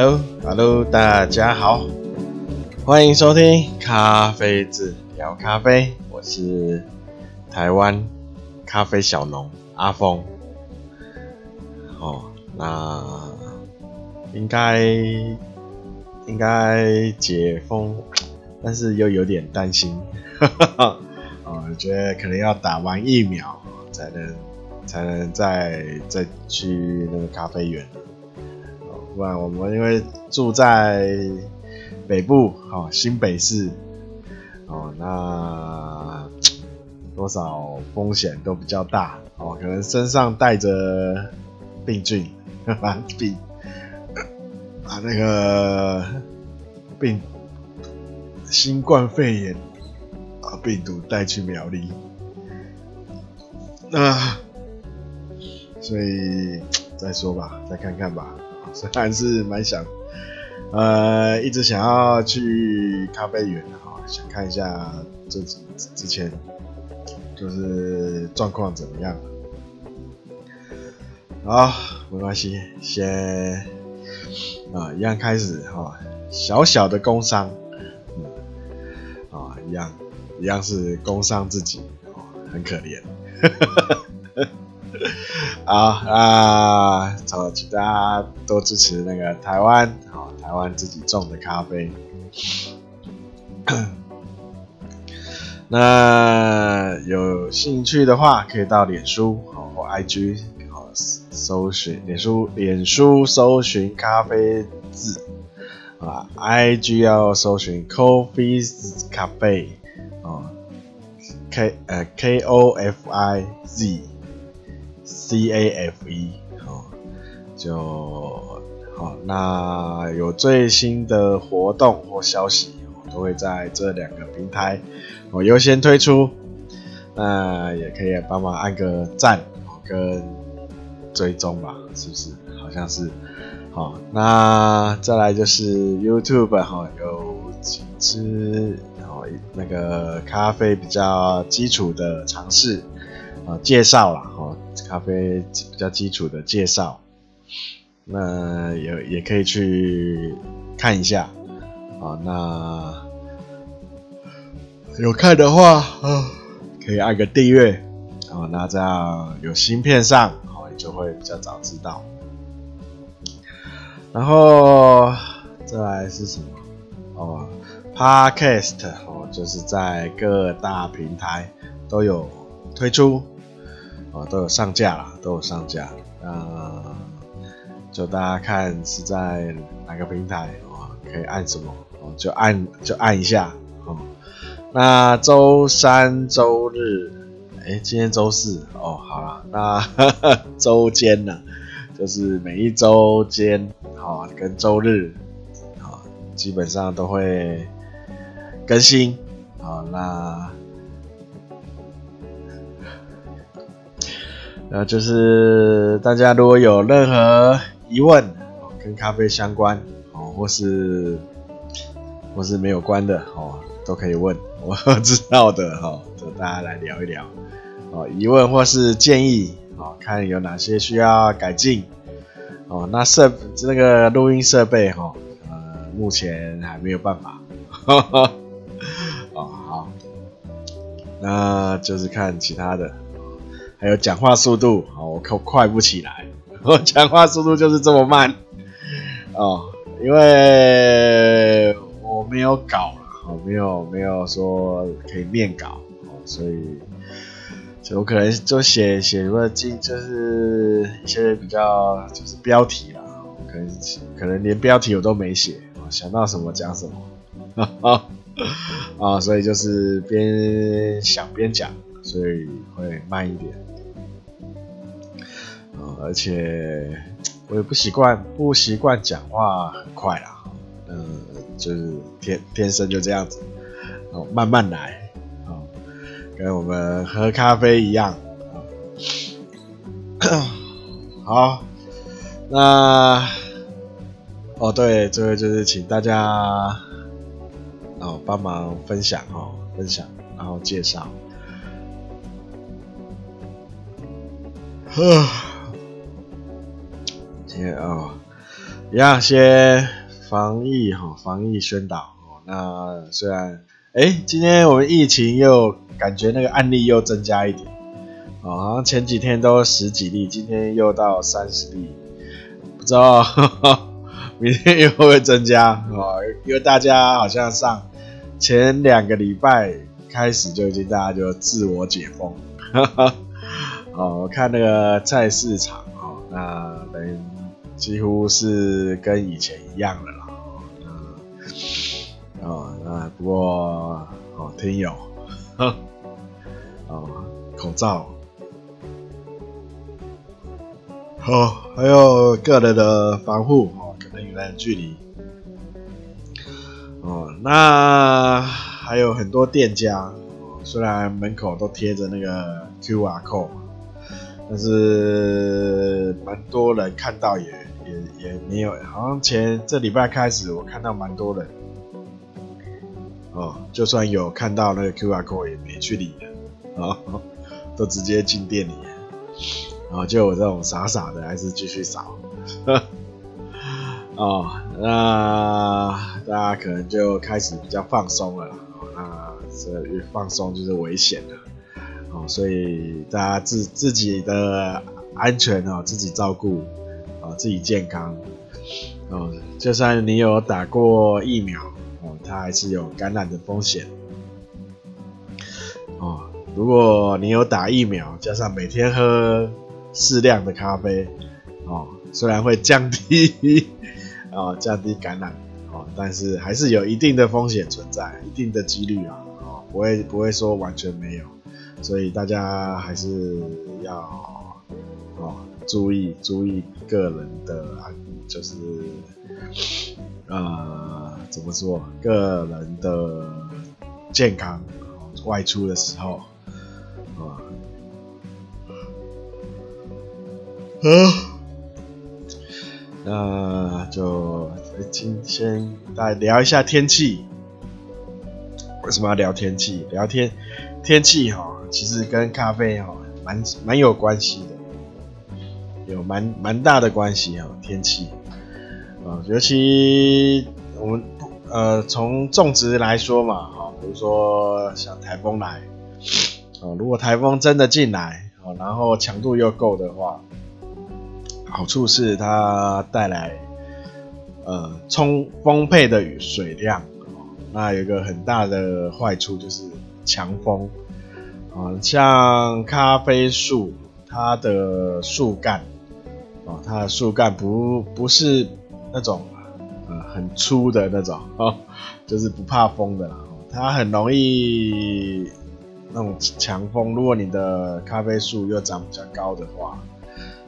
Hello，Hello，大家好，欢迎收听咖啡志聊咖啡，我是台湾咖啡小农阿峰。哦，那应该应该解封，但是又有点担心，哦，我觉得可能要打完疫苗才能才能再再去那个咖啡园。不然我们因为住在北部，哦，新北市，哦，那 多少风险都比较大，哦，可能身上带着病菌，把病，把那个病，新冠肺炎啊病毒带去苗栗，那所以再说吧，再看看吧。虽然是蛮想，呃，一直想要去咖啡园哈，想看一下这之前就是状况怎么样。好，没关系，先啊，一样开始哈，小小的工伤，嗯，啊，一样一样是工伤自己，哦，很可怜。好啊，好，请大家多支持那个台湾，好，台湾自己种的咖啡。那有兴趣的话，可以到脸书好或 IG 好搜寻脸书，脸书搜寻咖啡字啊，IG 要搜寻 Coffee's Cafe 啊，K 呃 K O F I Z。C A F E，哦，就好。那有最新的活动或消息，我都会在这两个平台我优先推出。那也可以帮忙按个赞跟追踪吧，是不是？好像是。好，那再来就是 YouTube 哈，有几支然后那个咖啡比较基础的尝试啊介绍了。哈。咖啡比较基础的介绍，那也也可以去看一下啊。那有看的话啊，可以按个订阅啊。那这样有新片上，好，你就会比较早知道。然后再来是什么？哦，Podcast 哦，就是在各大平台都有推出。哦，都有上架啦，都有上架。那就大家看是在哪个平台哦，可以按什么哦，就按就按一下哦。那周三、周日，哎，今天周四哦，好了，那 周间呢，就是每一周间哦，跟周日哦，基本上都会更新。好，那。呃，就是大家如果有任何疑问，跟咖啡相关哦，或是或是没有关的哦，都可以问，我知道的哈，就大家来聊一聊哦，疑问或是建议哦，看有哪些需要改进哦。那设那个录音设备哈，呃，目前还没有办法，哈 哈哦好，那就是看其他的。还有讲话速度啊，我可快不起来。我讲话速度就是这么慢。哦，因为我没有稿了，哦，没有没有说可以念稿，所以就我可能就写写什么经，就是一些比较就是标题啦，可能可能连标题我都没写啊，想到什么讲什么，啊，所以就是边想边讲，所以会慢一点。而且我也不习惯，不习惯讲话很快啦，嗯，就是天天生就这样子，哦，慢慢来，哦，跟我们喝咖啡一样，好，那，哦对，这个就是请大家，哦，帮忙分享哦，分享，然后介绍，呵。哦，一样先防疫哈，防疫宣导哦。那虽然哎，今天我们疫情又感觉那个案例又增加一点，哦，前几天都十几例，今天又到三十例，不知道呵呵明天又会不会增加啊？因为大家好像上前两个礼拜开始就已经大家就自我解封，哈哈。哦，我看那个菜市场哦，那人几乎是跟以前一样的了。哦，那不过哦，听友，哦，口罩，哦，还有个人的防护哦，可能有点距离。哦，那还有很多店家，虽然门口都贴着那个 QR code。但是蛮多人看到也也也没有，好像前这礼拜开始我看到蛮多人，哦，就算有看到那个 QR code 也没去理的，哦，都直接进店里，然后就我这种傻傻的还是继续扫，哦，那大家可能就开始比较放松了，那这越放松就是危险了。哦，所以大家自自己的安全哦，自己照顾哦，自己健康哦。就算你有打过疫苗哦，它还是有感染的风险哦。如果你有打疫苗，加上每天喝适量的咖啡哦，虽然会降低哦，降低感染哦，但是还是有一定的风险存在，一定的几率啊哦，不会不会说完全没有。所以大家还是要哦注意注意个人的，就是呃怎么说？个人的健康，外出的时候啊，嗯，那就今天来聊一下天气。为什么要聊天气？聊天天气哈。其实跟咖啡哈蛮蛮有关系的，有蛮蛮大的关系哈。天气啊，尤其我们呃从种植来说嘛，哈，比如说像台风来，哦，如果台风真的进来，哦，然后强度又够的话，好处是它带来呃充丰沛的雨水量，那有一个很大的坏处就是强风。啊，像咖啡树，它的树干，啊，它的树干不不是那种呃很粗的那种，哦，就是不怕风的啦。它很容易那种强风，如果你的咖啡树又长比较高的话，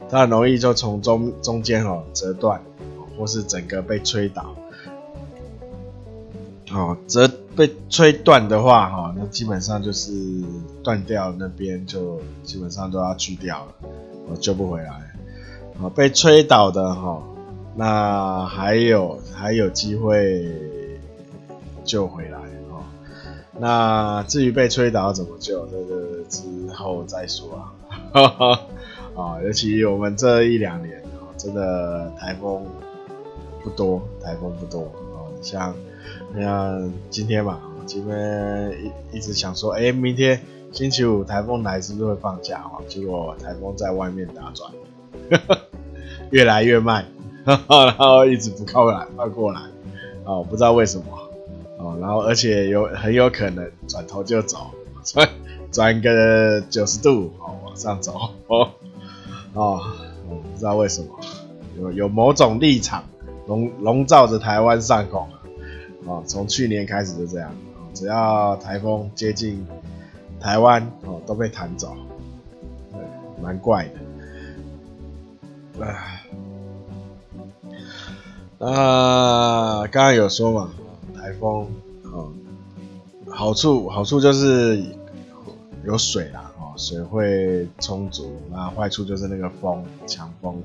它很容易就从中中间哦折断，或是整个被吹倒。哦，折被吹断的话，哈，那基本上就是断掉那边就基本上都要锯掉了，我，救不回来。哦，被吹倒的哈，那还有还有机会救回来，哦。那至于被吹倒怎么救，这个之后再说啊。哈哈，啊，尤其我们这一两年，啊真的台风不多，台风不多，哦，像。你看今天嘛，今天一一直想说，哎、明天星期五台风来是不是会放假哦？结果台风在外面打转，越来越慢，然后一直不靠来，靠过来，哦，不知道为什么，哦，然后而且有很有可能转头就走，转 转个九十度，哦，往上走，哦，哦，不知道为什么，有有某种立场笼笼罩着台湾上空。哦，从去年开始就这样，只要台风接近台湾，哦，都被弹走，对，蛮怪的。唉，那刚刚有说嘛，台风，哦，好处好处就是有水啦，哦，水会充足，那坏处就是那个风，强风。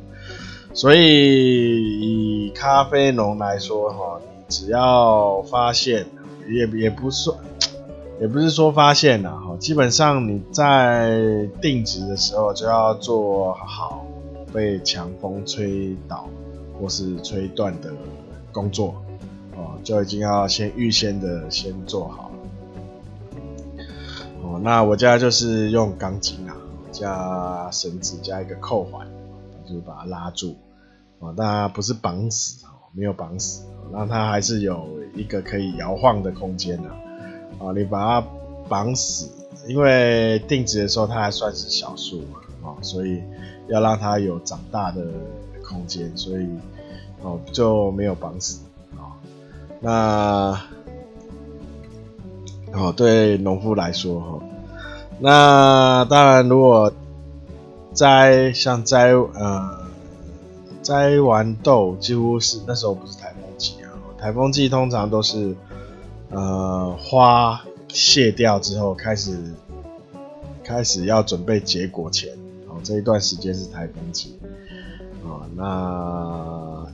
所以以咖啡农来说，哈。只要发现，也也不算，也不是说发现了哈，基本上你在定植的时候就要做好被强风吹倒或是吹断的工作哦，就已经要先预先的先做好。哦，那我家就是用钢筋啊，加绳子加一个扣环，就是把它拉住。哦，当然不是绑死哦，没有绑死，让它还是有一个可以摇晃的空间的。啊，你把它绑死，因为定植的时候它还算是小树嘛，啊，所以要让它有长大的空间，所以哦就没有绑死啊。那哦，对农夫来说哈，那当然如果摘像摘呃。摘完豆几乎是那时候不是台，台风季通常都是呃花谢掉之后开始开始要准备结果前，哦这一段时间是台风季啊，那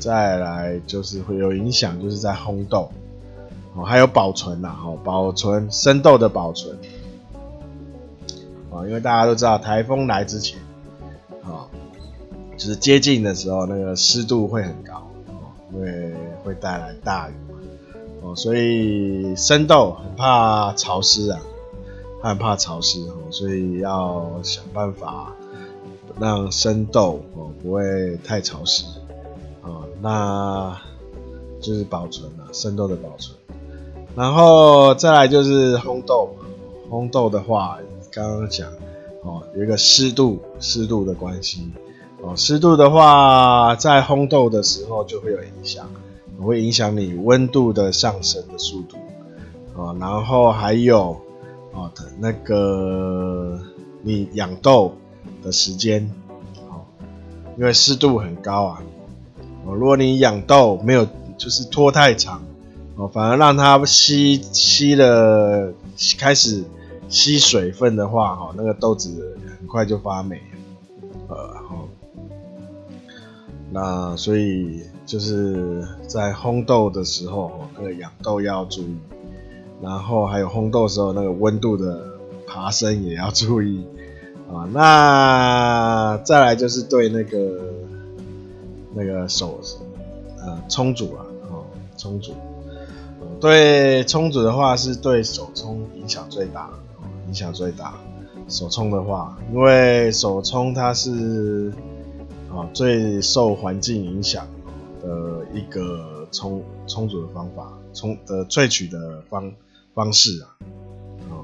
再来就是会有影响，就是在烘豆哦，还有保存呐，哦保存生豆的保存啊，因为大家都知道台风来之前。就是接近的时候，那个湿度会很高，为会带来大雨嘛，哦，所以生豆很怕潮湿啊，很怕潮湿哦，所以要想办法让生豆哦不会太潮湿。啊，那就是保存了生豆的保存，然后再来就是烘豆，烘豆的话刚刚讲哦，有一个湿度湿度的关系。哦，湿度的话，在烘豆的时候就会有影响，会影响你温度的上升的速度，哦，然后还有啊的那个你养豆的时间，哦，因为湿度很高啊，哦，如果你养豆没有就是拖太长，哦，反而让它吸吸了开始吸水分的话，哈，那个豆子很快就发霉，呃，那所以就是在烘豆的时候，那个养豆要注意，然后还有烘豆时候那个温度的爬升也要注意啊。那再来就是对那个那个手呃冲煮啊，哦冲煮，对冲煮的话是对手冲影响最大，影响最大。手冲的话，因为手冲它是。啊，最受环境影响的一个充充足的方法，充的萃取的方方式啊，啊，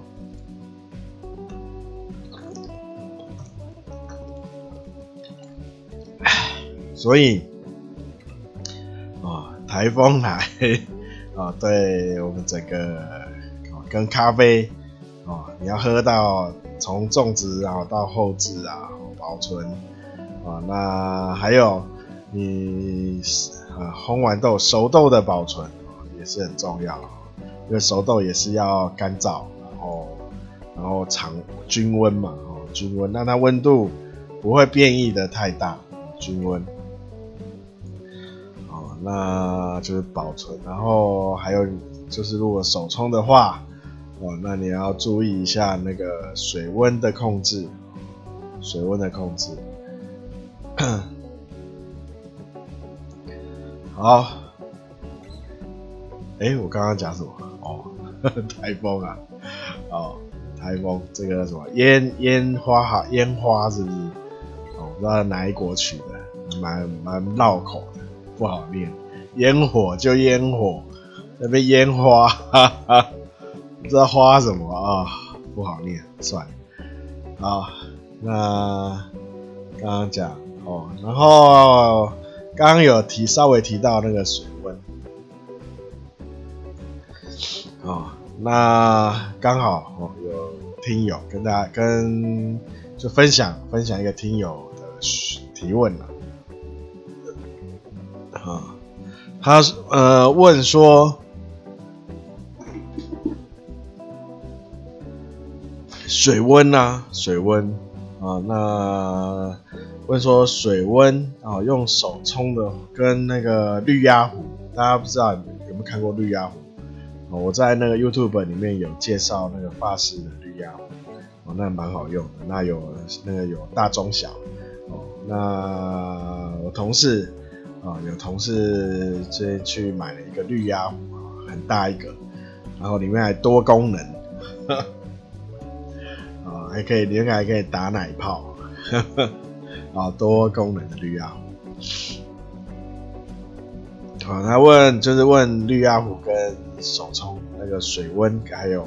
所以啊，台风来啊，对我们整个跟咖啡啊，你要喝到从种植然后到后制啊，保存。啊，那还有你呃烘完豆熟豆的保存也是很重要，因为熟豆也是要干燥，然后然后常均温嘛，哦均温，让它温度不会变异的太大，均温。哦，那就是保存，然后还有就是如果手冲的话，哦，那你要注意一下那个水温的控制，水温的控制。好，哎、欸，我刚刚讲什么？哦，台风啊，哦，台风，这个什么烟烟花哈，烟花是不是？哦，不知道哪一国取的，蛮蛮绕口的，不好念。烟火就烟火，那边烟花，哈哈，不知道花什么啊、不好念，算了。好，那刚刚讲。哦，然后刚刚有提稍微提到那个水温，哦，那刚好哦有听友跟大家跟就分享分享一个听友的提问了，啊、哦，他呃问说水温啊水温啊、那。问说水温啊，用手冲的跟那个绿压壶，大家不知道有没有看过绿压壶？哦，我在那个 YouTube 里面有介绍那个法式的绿压壶，哦，那蛮好用的。那有那个有大中小，哦，那我同事啊，有同事之前去买了一个绿压壶，很大一个，然后里面还多功能，啊，还可以里面还可以打奶泡，啊，多功能的滤压壶。好，他问就是问滤压壶跟手冲那个水温还有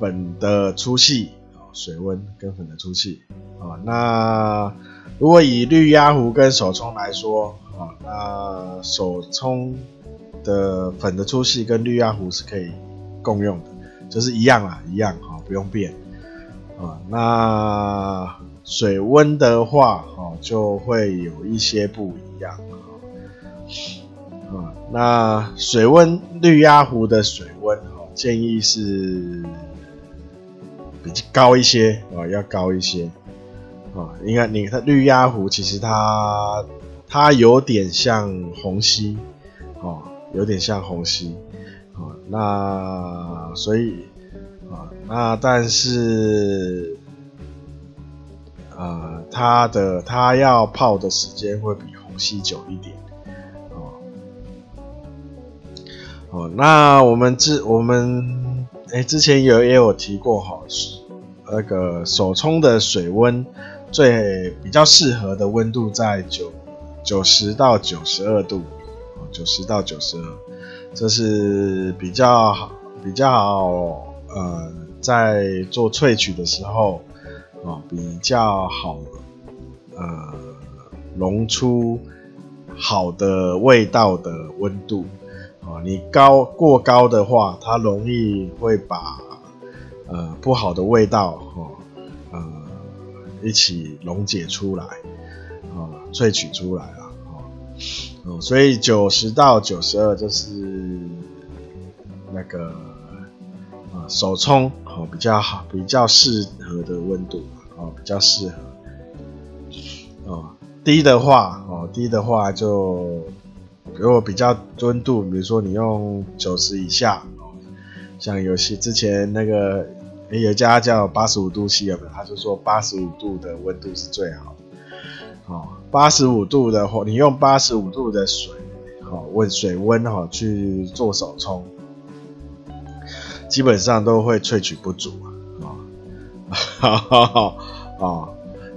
粉的粗细，啊水温跟粉的粗细，啊，那。如果以滤压壶跟手冲来说，啊，那手冲的粉的粗细跟滤压壶是可以共用的，就是一样啊，一样啊，不用变啊。那水温的话，哦，就会有一些不一样啊。那水温绿鸭湖的水温，哦，建议是比较高一些啊，要高一些。啊，应该你看绿鸭湖，其实它它有点像虹吸，哦，有点像虹吸，啊，那所以啊，那但是，呃，它的它要泡的时间会比虹吸久一点，哦，哦，那我们之我们哎之前有也有提过哈，那个手冲的水温。最比较适合的温度在九九十到九十二度，九十到九十二，这是比较好比较好呃，在做萃取的时候啊比较好呃溶出好的味道的温度啊，你高过高的话，它容易会把呃不好的味道哈。呃一起溶解出来，啊，萃取出来了，哦，所以九十到九十二就是那个啊手冲哦比较好，比较适合的温度哦，比较适合。哦，低的话哦，低的话就如果比较温度，比如说你用九十以下，哦，像有些之前那个。有家叫八十五度 C 有没有？他就说八十五度的温度是最好。哦，八十五度的话，你用八十五度的水，哦、温水温哈、哦、去做手冲，基本上都会萃取不足啊。哈哈哈啊，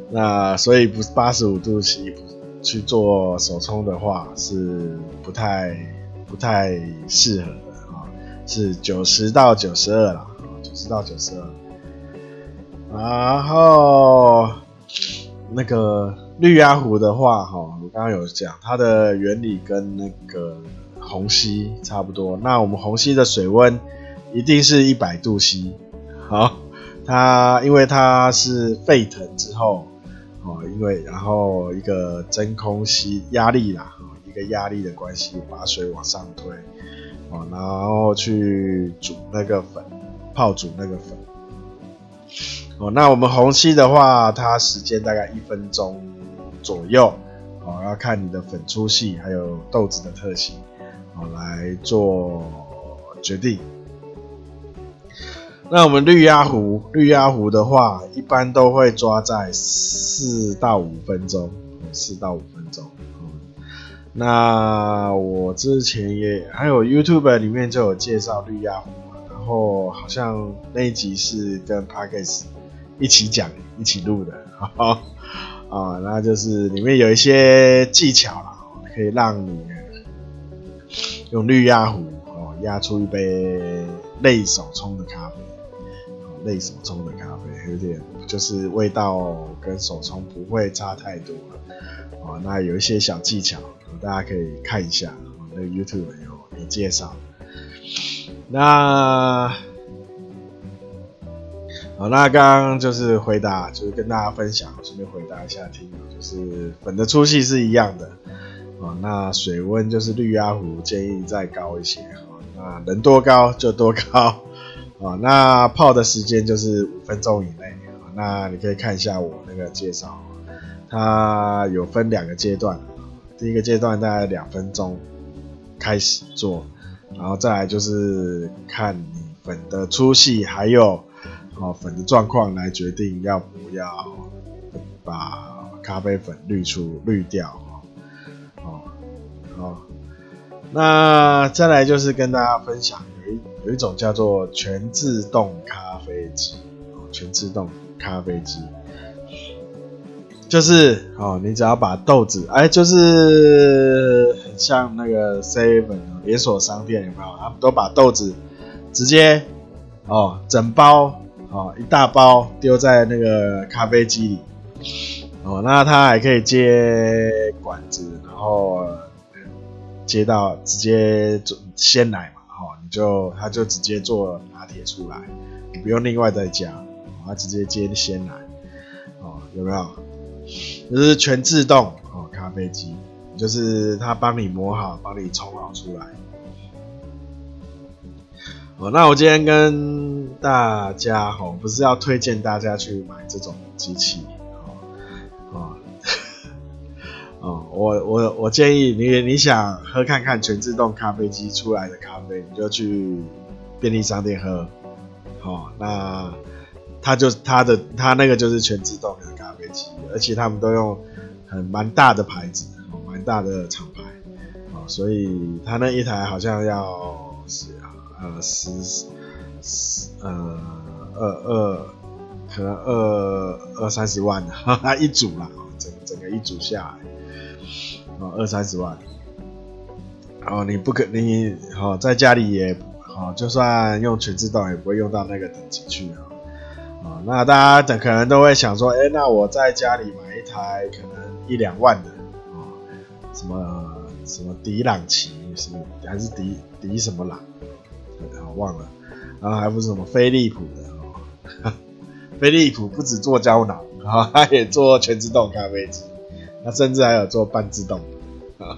那所以不是八十五度 C 去做手冲的话是不太不太适合的啊、哦，是九十到九十二啦。九十到九十二，然后那个滤压壶的话，哈，我刚刚有讲它的原理跟那个虹吸差不多。那我们虹吸的水温一定是一百度 C，好，它因为它是沸腾之后，哦，因为然后一个真空吸压力啦，哦一个压力的关系，把水往上推，哦，然后去煮那个粉。泡煮那个粉哦，那我们虹吸的话，它时间大概一分钟左右哦，要看你的粉粗细还有豆子的特性哦来做决定。那我们绿压壶，绿压壶的话，一般都会抓在四到五分钟，四到五分钟。那我之前也还有 YouTube 里面就有介绍绿压壶。然后好像那一集是跟 Podcast 一起讲、一起录的，啊，那就是里面有一些技巧啦，可以让你用绿压壶哦压出一杯内手冲的咖啡，类手冲的咖啡有点就是味道跟手冲不会差太多了，那有一些小技巧，大家可以看一下，那个 YouTube 有有介绍。那好，那刚刚就是回答，就是跟大家分享，顺便回答一下听友，就是粉的粗细是一样的啊。那水温就是滤压壶建议再高一些啊，那能多高就多高啊。那泡的时间就是五分钟以内啊。那你可以看一下我那个介绍，它有分两个阶段，第一个阶段大概两分钟开始做。然后再来就是看你粉的粗细，还有哦粉的状况来决定要不要把咖啡粉滤出滤掉哦。那再来就是跟大家分享，有一种叫做全自动咖啡机，全自动咖啡机，就是哦，你只要把豆子，哎，就是很像那个 Seven 连锁商店有没有？他们都把豆子直接哦整包哦一大包丢在那个咖啡机里，哦，那它还可以接管子，然后。接到直接做鲜奶嘛，就他就直接做拿铁出来，你不用另外再加，他直接接鲜奶，哦，有没有？就是全自动哦，咖啡机，就是他帮你磨好，帮你冲好出来。哦，那我今天跟大家哈，不是要推荐大家去买这种机器。哦，我我我建议你，你想喝看看全自动咖啡机出来的咖啡，你就去便利商店喝。哦，那它就它的它那个就是全自动的咖啡机，而且他们都用很蛮大的牌子，蛮大的厂牌，哦，所以它那一台好像要是呃十十呃二二可能二二三十万的，哈哈，一组啦，整整个一组下来。哦，二三十万，哦，你不可你好、哦、在家里也好、哦，就算用全自动也不会用到那个等级去啊、哦。那大家等可能都会想说，哎、那我在家里买一台可能一两万的啊、哦，什么什么迪朗奇，是还是迪迪什么朗，好忘了，然后还不是什么飞利浦的哦，飞利浦不止做胶囊啊，它也做全自动咖啡机。他甚至还有做半自动啊，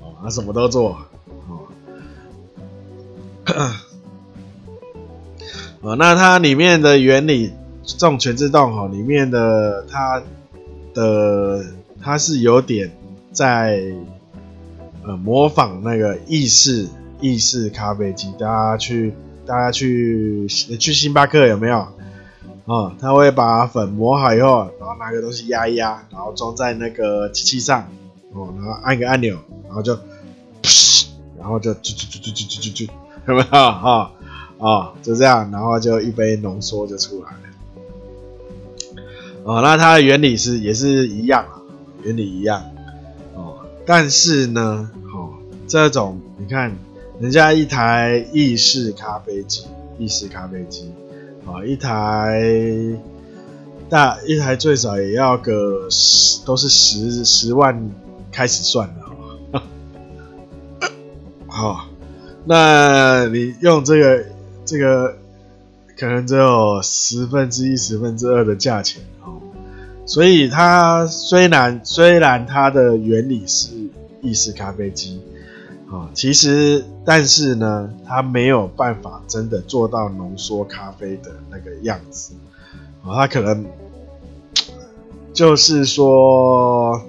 哦，他什么都做，哦，哦，那它里面的原理，这种全自动哈，里面的它的它是有点在呃模仿那个意式意式咖啡机，大家去大家去去星巴克有没有？哦，他会把粉磨好以后，然后拿个东西压一压，然后装在那个机器上，哦，然后按个按钮，然后就，然后就就就就就就就，有没有啊？啊，就这样，然后就一杯浓缩就出来了。哦，那它的原理是也是一样啊，原理一样。哦，但是呢，哦，这种你看，人家一台意式咖啡机，意式咖啡机。啊，一台大一台最少也要个十，都是十十万开始算的，好，那你用这个这个可能只有十分之一、十分之二的价钱哦，所以它虽然虽然它的原理是意式咖啡机。啊，其实，但是呢，它没有办法真的做到浓缩咖啡的那个样子。啊，它可能就是说，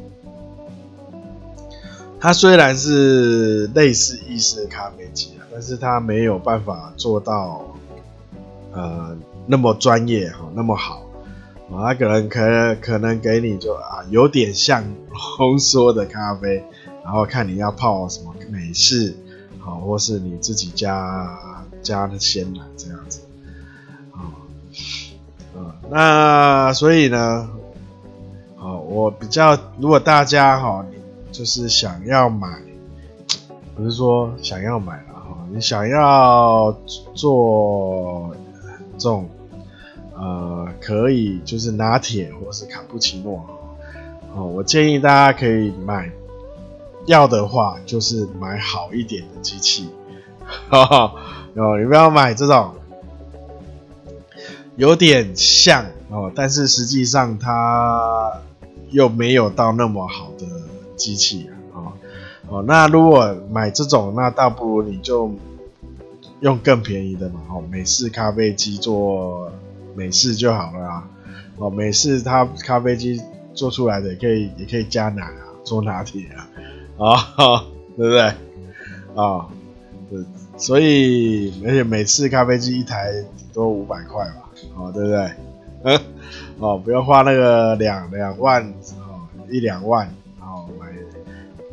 它虽然是类似意式咖啡机啊，但是它没有办法做到呃那么专业哈，那么好。啊，它可能可可能给你就啊，有点像浓缩的咖啡。然后看你要泡什么美式，好，或是你自己加加的鲜奶这样子，啊，嗯，那所以呢，好，我比较，如果大家哈，就是想要买，不是说想要买了哈，你想要做这种呃，可以就是拿铁或是卡布奇诺，哦，我建议大家可以买。要的话，就是买好一点的机器，哦，你不要买这种有点像哦，但是实际上它又没有到那么好的机器啊，哦，那如果买这种，那倒不如你就用更便宜的嘛，哦，美式咖啡机做美式就好了啊，哦，美式它咖啡机做出来的也可以，也可以加奶啊，做拿铁啊。啊、哦，对不对？啊、对，所以而且每次咖啡机一台都五百块吧，哦，对不对？嗯，哦，不要花那个两两万，哦，一两万，然后买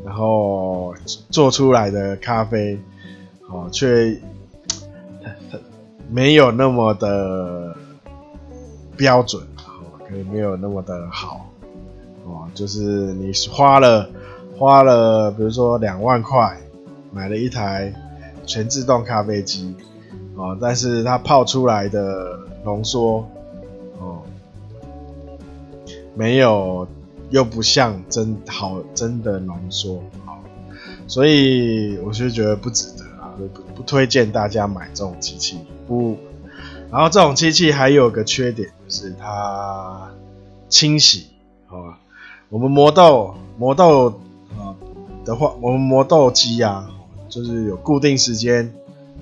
然后做出来的咖啡，哦，却没有那么的标准，哦，可以没有那么的好，哦，就是你花了花了，比如说两万块买了一台全自动咖啡机，哦，但是它泡出来的浓缩，哦，没有。又不像真好真的浓缩，好，所以我就觉得不值得啊，不不推荐大家买这种机器。不，然后这种机器还有个缺点，就是它清洗，好吧？我们磨豆磨豆的话，我们磨豆机啊，就是有固定时间，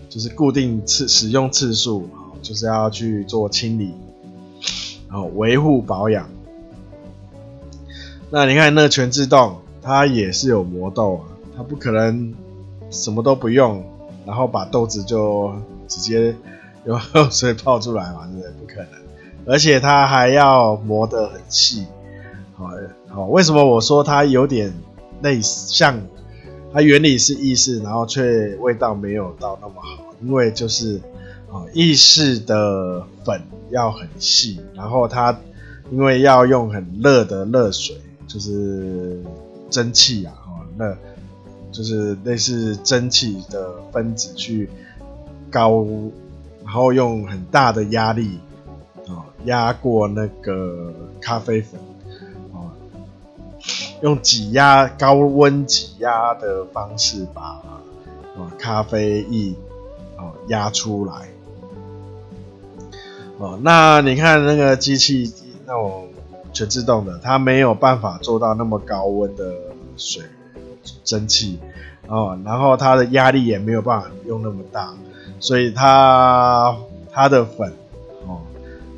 就是固定次使用次数，就是要去做清理，然后维护保养。那你看那个全自动，它也是有磨豆啊，它不可能什么都不用，然后把豆子就直接用 水泡出来嘛，对不对？不可能，而且它还要磨得很细。好，好，为什么我说它有点类似像，它原理是意式，然后却味道没有到那么好，因为就是啊，意式的粉要很细，然后它因为要用很热的热水。就是蒸汽啊，哦，那就是类似蒸汽的分子去高，然后用很大的压力啊压过那个咖啡粉，用挤压高温挤压的方式把啊咖啡液啊压出来，哦，那你看那个机器那种。全自动的，它没有办法做到那么高温的水蒸汽哦，然后它的压力也没有办法用那么大，所以它它的粉哦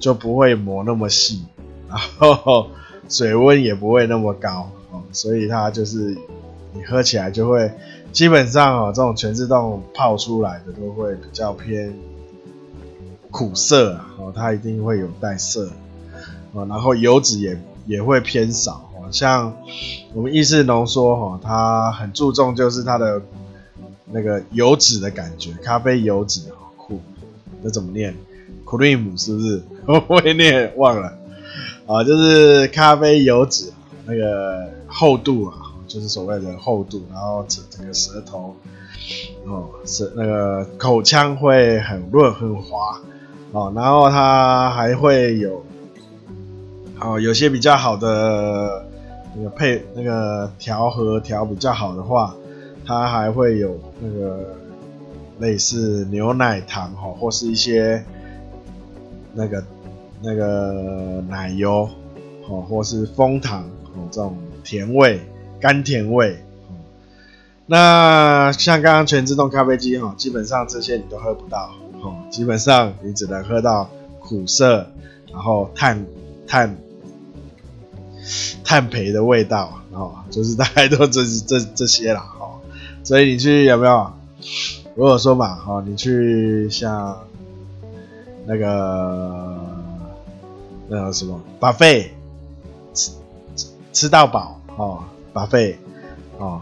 就不会磨那么细，然后水温也不会那么高哦，所以它就是你喝起来就会基本上哦，这种全自动泡出来的都会比较偏苦涩，哦，它一定会有带涩。然后油脂也也会偏少，像我们意式浓缩哈，它很注重就是它的那个油脂的感觉，咖啡油脂哈，苦，那怎么念？cream 是不是？我会念忘了啊，就是咖啡油脂那个厚度啊，就是所谓的厚度，然后整整个舌头哦，是那个口腔会很润很滑哦，然后它还会有。哦，有些比较好的那个配那个调和调比较好的话，它还会有那个类似牛奶糖哈，或是一些那个那个奶油哦，或是枫糖哦，这种甜味甘甜味。那像刚刚全自动咖啡机哈，基本上这些你都喝不到哦，基本上你只能喝到苦涩，然后碳碳。碳焙的味道，哦，就是大概都这这这些了，哦，所以你去有没有？如果说嘛，哦，你去像那个那个什么巴菲吃到饱哦，buffet 哦，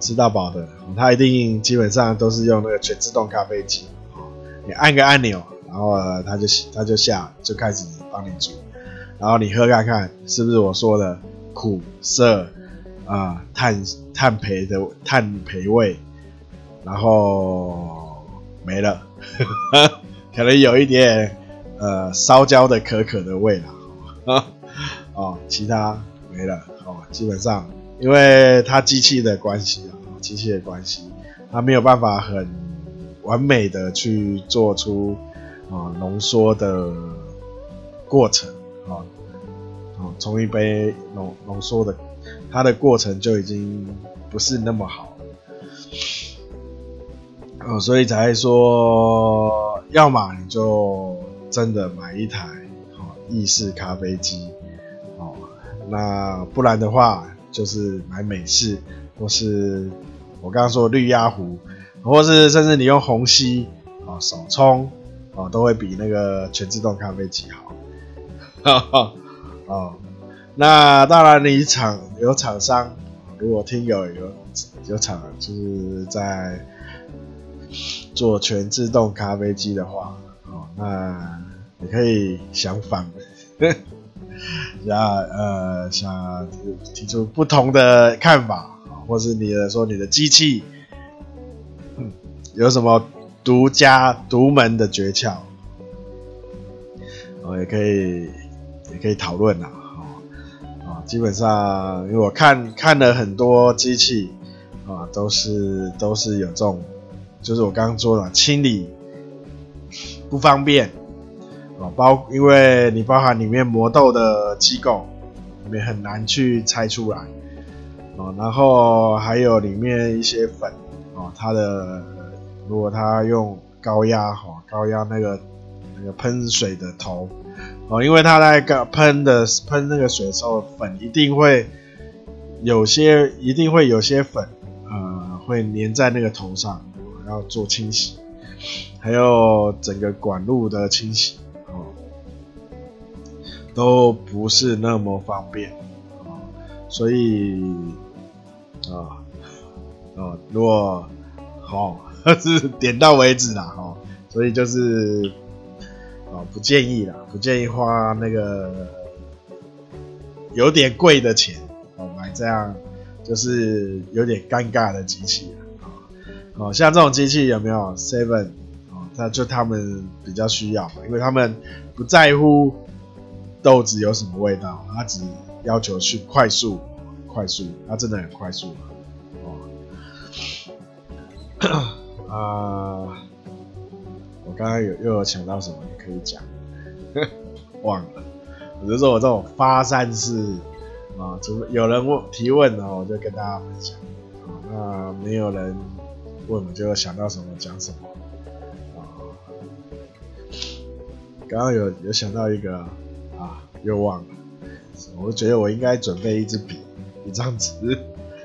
吃到饱的，他一定基本上都是用那个全自动咖啡机，哦，你按个按钮，然后他就他就下就开始帮你煮。然后你喝看看，是不是我说的苦涩啊，碳碳焙的碳焙味，然后没了，可能有一点呃烧焦的可可的味了，哦，其他没了，哦，基本上因为它机器的关系啊，机器的关系，它没有办法很完美的去做出啊浓缩的过程。啊，哦，冲一杯浓浓缩的，它的过程就已经不是那么好了，哦，所以才说，要么你就真的买一台哦意式咖啡机，那不然的话就是买美式，或是我刚刚说的滤压壶，或是甚至你用虹吸啊手冲，哦，都会比那个全自动咖啡机好。哈哈，哦，那当然，你厂有厂商如果听友有有厂就是在做全自动咖啡机的话，哦，那你可以想反，想呃想提出不同的看法，或是你的说你的机器，有什么独家独门的诀窍，哦，也可以也可以讨论啊。基本上，因为我看看了很多机器啊，都是都是有这种，就是我刚刚说的清理不方便啊，包因为你包含里面磨豆的机构，里面很难去拆出来啊，然后还有里面一些粉啊，它的如果它用高压哈，高压那个那个喷水的头。哦，因为它在喷的喷那个水的时候，粉一定会有些，一定会有些粉，呃，会粘在那个头上，要做清洗，还有整个管路的清洗，都不是那么方便，哦，所以，啊，哦，如果好，哦，是点到为止啦，哦，所以就是。哦，不建议啦，不建议花那个有点贵的钱哦，买这样就是有点尴尬的机器啊哦，像这种机器有没有 Seven 哦？他就他们比较需要嘛，因为他们不在乎豆子有什么味道，他只要求去快速，快速，它真的很快速哦。啊、我刚刚有又有想到什么可以讲，忘了。我就说我这种发散式啊，除有人问提问呢，我就跟大家分享啊。那没有人问，我就想到什么讲什么啊。刚刚有有想到一个啊，又忘了。我觉得我应该准备一支笔，一张纸，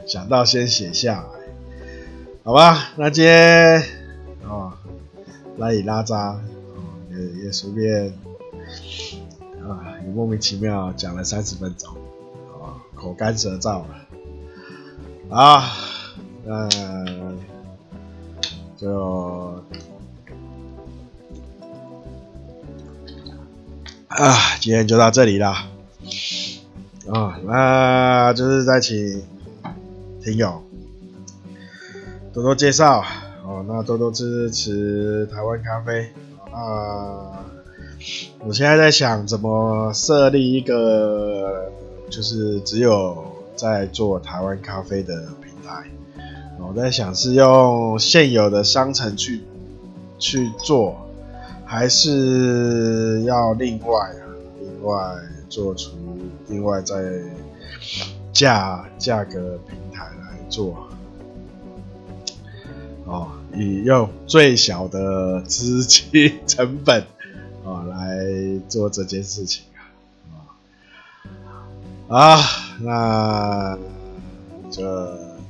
想到先写下来，好吧？那今天啊。拉里拉杂，也也随便啊，也莫名其妙讲了三十分钟，啊，口干舌燥了，啊，那就啊，今天就到这里了，啊，那就是再请听友多多介绍。哦，那多多支持台湾咖啡。啊我现在在想怎么设立一个，就是只有在做台湾咖啡的平台。我在想是用现有的商城去去做，还是要另外啊另外做出另外在价价格平台来做。哦，以用最小的资金成本、哦、来做这件事情啊，啊，那就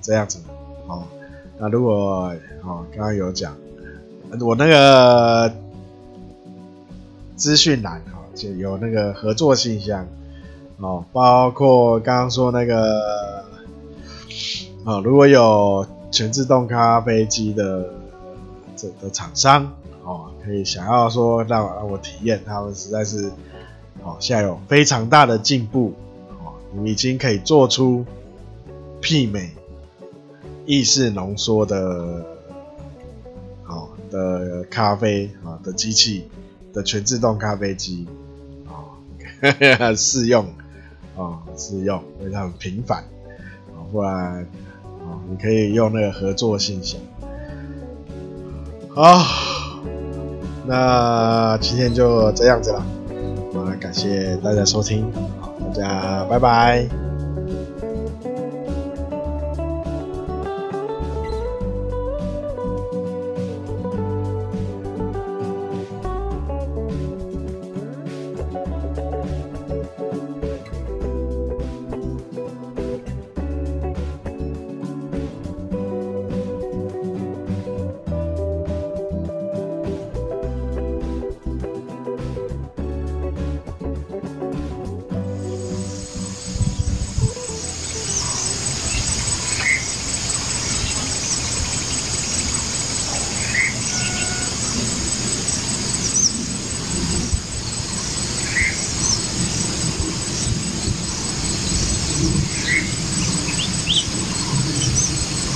这样子哦。那如果哦，刚刚有讲，我那个资讯栏啊，就有那个合作信箱哦，包括刚刚说那个哦，如果有。全自动咖啡机的这的厂商哦，可以想要说让让我体验，他们实在是哦，现在有非常大的进步哦，你已经可以做出媲美意式浓缩的哦的咖啡啊的机器的全自动咖啡机啊，试用啊试用，因为它很频繁啊，不然。你可以用那个合作信箱。好，那今天就这样子了。啊，感谢大家收听，大家拜拜。